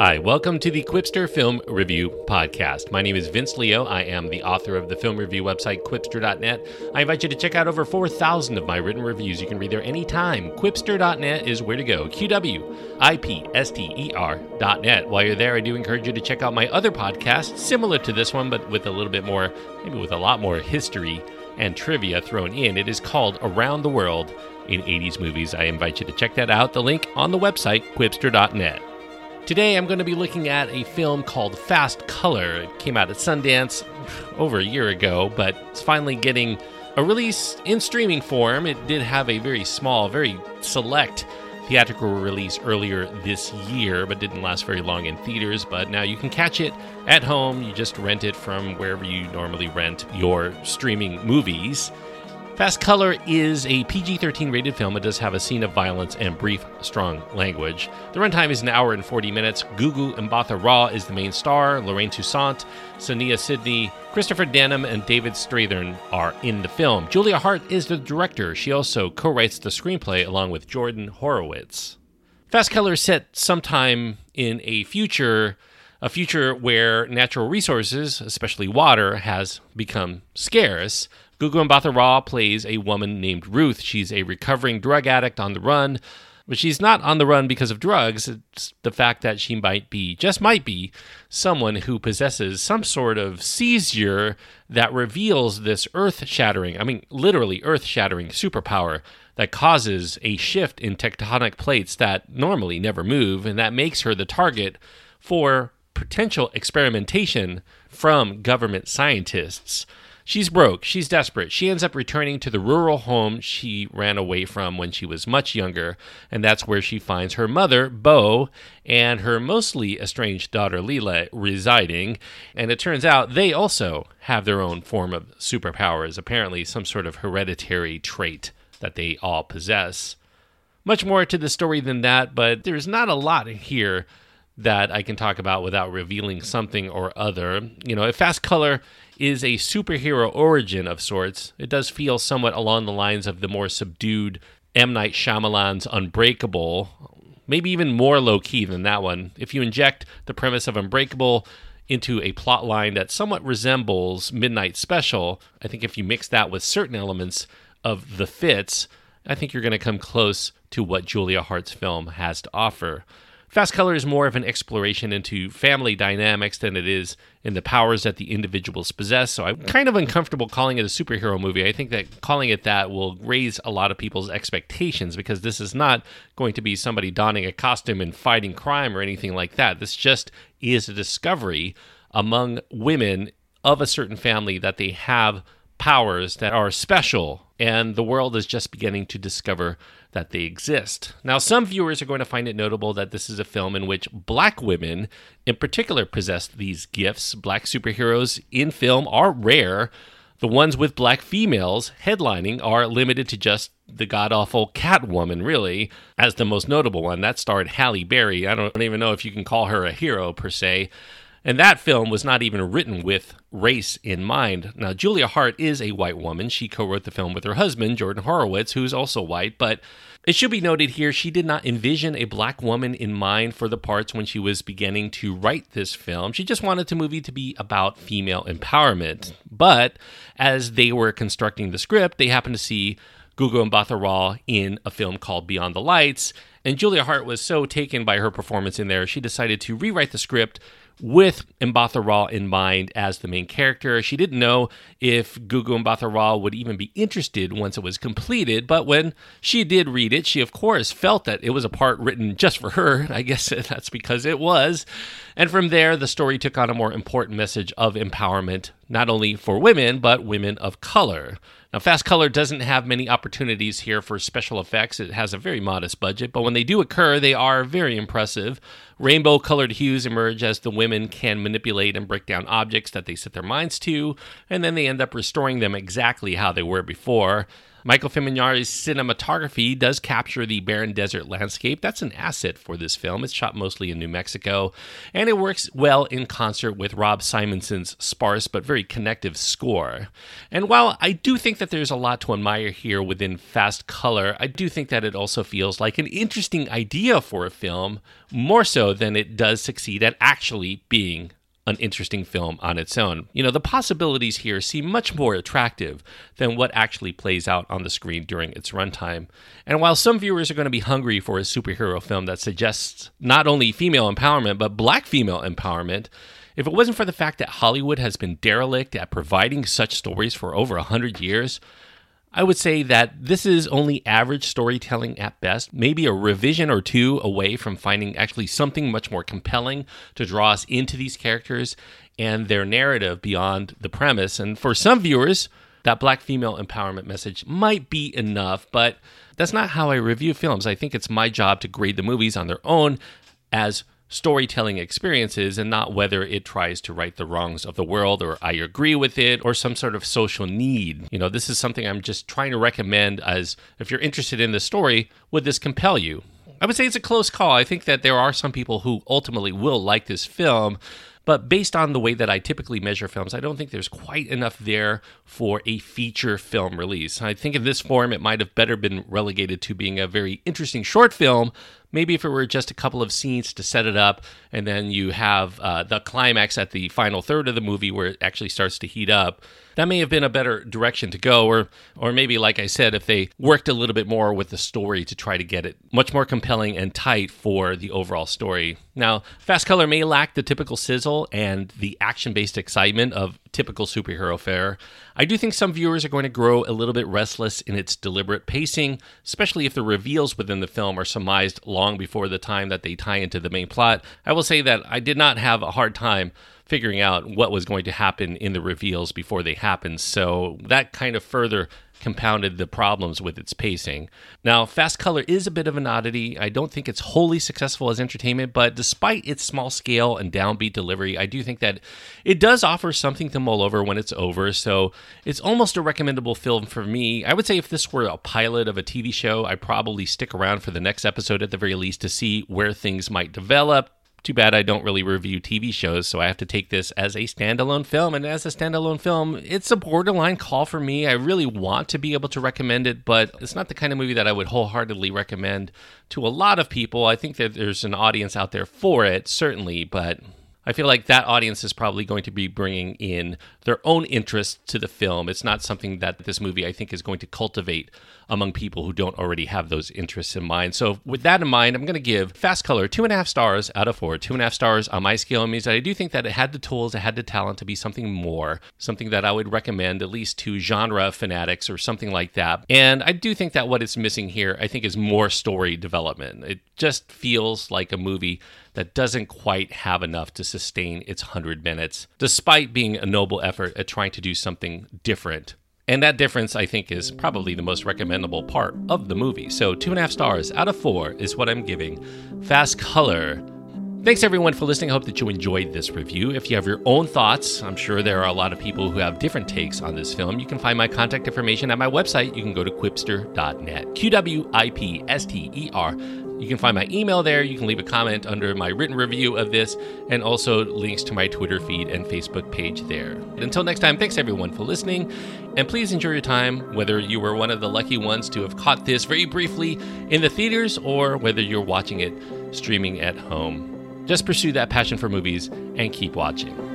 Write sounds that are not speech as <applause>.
Hi, welcome to the Qwipster Film Review Podcast. My name is Vince Leo. I am the author of the film review website, qwipster.net. I invite you to check out over 4,000 of my written reviews. You can read there anytime. Qwipster.net is where to go. Q W I P S T E R.net. While you're there, I do encourage you to check out my other podcast, similar to this one, but with a little bit more, maybe with a lot more history and trivia thrown in. It is called Around the World in 80s Movies. I invite you to check that out. The link on the website, qwipster.net. Today I'm going to be looking at a film called Fast Color. It came out at Sundance over a year ago, but it's finally getting a release in streaming form. It did have a very small, very select theatrical release earlier this year, but didn't last very long in theaters. But now you can catch it at home. You just rent it from wherever you normally rent your streaming movies. Fast Color is a PG 13 rated film. It does have a scene of violence and brief, strong language. The runtime is an hour and 40 minutes. Gugu Mbatha Raw is the main star. Lorraine Toussaint, Saniyya Sidney, Christopher Denham, and David Strathairn are in the film. Julia Hart is the director. She also co writes the screenplay along with Jordan Horowitz. Fast Color is set sometime in a future a future where natural resources, especially water, has become scarce. Gugu Mbatha Raw plays a woman named Ruth. She's a recovering drug addict on the run, but she's not on the run because of drugs. It's the fact that she might be, just might be, someone who possesses some sort of seizure that reveals this earth shattering, I mean, literally earth shattering superpower that causes a shift in tectonic plates that normally never move, and that makes her the target for potential experimentation from government scientists. She's broke. She's desperate. She ends up returning to the rural home she ran away from when she was much younger, and that's where she finds her mother, Bo, and her mostly estranged daughter, Lila, residing. And it turns out they also have their own form of superpowers, apparently, some sort of hereditary trait that they all possess. Much more to the story than that, but there's not a lot here that I can talk about without revealing something or other. You know, if Fast Color is a superhero origin of sorts, it does feel somewhat along the lines of the more subdued M. Night Shyamalan's Unbreakable, maybe even more low key than that one. If you inject the premise of Unbreakable into a plot line that somewhat resembles Midnight Special, I think if you mix that with certain elements of The Fits, I think you're going to come close to what Julia Hart's film has to offer. Fast Color is more of an exploration into family dynamics than it is in the powers that the individuals possess. So I'm kind of uncomfortable calling it a superhero movie. I think that calling it that will raise a lot of people's expectations because this is not going to be somebody donning a costume and fighting crime or anything like that. This just is a discovery among women of a certain family that they have powers that are special, and the world is just beginning to discover that they exist. Now, some viewers are going to find it notable that this is a film in which black women, in particular, possess these gifts. Black superheroes in film are rare. The ones with black females headlining are limited to just the god awful Catwoman, really, as the most notable one. That starred Halle Berry. I don't even know if you can call her a hero per se. And that film was not even written with race in mind. Now, Julia Hart is a white woman. She co wrote the film with her husband, Jordan Horowitz, who's also white. But it should be noted here, she did not envision a black woman in mind for the parts when she was beginning to write this film. She just wanted the movie to be about female empowerment. But as they were constructing the script, they happened to see Gugu Mbatha Raw in a film called Beyond the Lights. And Julia Hart was so taken by her performance in there, she decided to rewrite the script with Mbatha Raw in mind as the main character. She didn't know if Gugu Mbatha Raw would even be interested once it was completed, but when she did read it, she of course felt that it was a part written just for her. <laughs> I guess <laughs> that's because it was. And from there, the story took on a more important message of empowerment, not only for women, but women of color. Now, Fast Color doesn't have many opportunities here for special effects. It has a very modest budget, but when they do occur, they are very impressive. Rainbow colored hues emerge as the women can manipulate and break down objects that they set their minds to, and then they end up restoring them exactly how they were before. Michael Fimognari's cinematography does capture the barren desert landscape. That's an asset for this film. It's shot mostly in New Mexico, and it works well in concert with Rob Simonsen's sparse but very connective score. And while I do think that there's a lot to admire here within Fast Color, I do think that it also feels like an interesting idea for a film, more so than it does succeed at actually being an interesting film on its own. You know, the possibilities here seem much more attractive than what actually plays out on the screen during its runtime. And while some viewers are going to be hungry for a superhero film that suggests not only female empowerment, but black female empowerment, if it wasn't for the fact that Hollywood has been derelict at providing such stories for over 100 years, I would say that this is only average storytelling at best, maybe a revision or two away from finding actually something much more compelling to draw us into these characters and their narrative beyond the premise. And for some viewers, that black female empowerment message might be enough, but that's not how I review films. I think it's my job to grade the movies on their own as storytelling experiences and not whether it tries to right the wrongs of the world or I agree with it or some sort of social need. You know, this is something I'm just trying to recommend as if you're interested in the story, would this compel you? I would say it's a close call. I think that there are some people who ultimately will like this film, but based on the way that I typically measure films, I don't think there's quite enough there for a feature film release. I think in this form, it might have better been relegated to being a very interesting short film. Maybe if it were just a couple of scenes to set it up, and then you have uh, the climax at the final third of the movie where it actually starts to heat up that may have been a better direction to go or or maybe like I said if they worked a little bit more with the story to try to get it much more compelling and tight for the overall story. Now, Fast Color may lack the typical sizzle and the action-based excitement of typical superhero fare. I do think some viewers are going to grow a little bit restless in its deliberate pacing, especially if the reveals within the film are surmised long before the time that they tie into the main plot. I will say that I did not have a hard time figuring out what was going to happen in the reveals before they happened. So that kind of further compounded the problems with its pacing. Now, Fast Color is a bit of an oddity. I don't think it's wholly successful as entertainment, but despite its small scale and downbeat delivery, I do think that it does offer something to mull over when it's over. So it's almost a recommendable film for me. I would say if this were a pilot of a TV show, I'd probably stick around for the next episode at the very least to see where things might develop too bad I don't really review TV shows, so I have to take this as a standalone film. And as a standalone film, it's a borderline call for me. I really want to be able to recommend it, but it's not the kind of movie that I would wholeheartedly recommend to a lot of people. I think that there's an audience out there for it, certainly, but I feel like that audience is probably going to be bringing in their own interest to the film. It's not something that this movie, I think, is going to cultivate among people who don't already have those interests in mind. So, with that in mind, I'm going to give Fast Color two and a half stars out of four. Two and a half stars on my scale means that I do think that it had the tools, it had the talent to be something more, something that I would recommend at least to genre fanatics or something like that. And I do think that what it's missing here, I think, is more story development. It just feels like a movie that doesn't quite have enough to sustain its 100 minutes, despite being a noble effort at trying to do something different. And that difference, I think, is probably the most recommendable part of the movie. So, two and a half stars out of four is what I'm giving Fast Color. Thanks everyone for listening. I hope that you enjoyed this review. If you have your own thoughts, I'm sure there are a lot of people who have different takes on this film. You can find my contact information at my website. You can go to qwipster.net. Q W I P S T E R you can find my email there. You can leave a comment under my written review of this, and also links to my Twitter feed and Facebook page there. Until next time, thanks everyone for listening, and please enjoy your time, whether you were one of the lucky ones to have caught this very briefly in the theaters or whether you're watching it streaming at home. Just pursue that passion for movies and keep watching.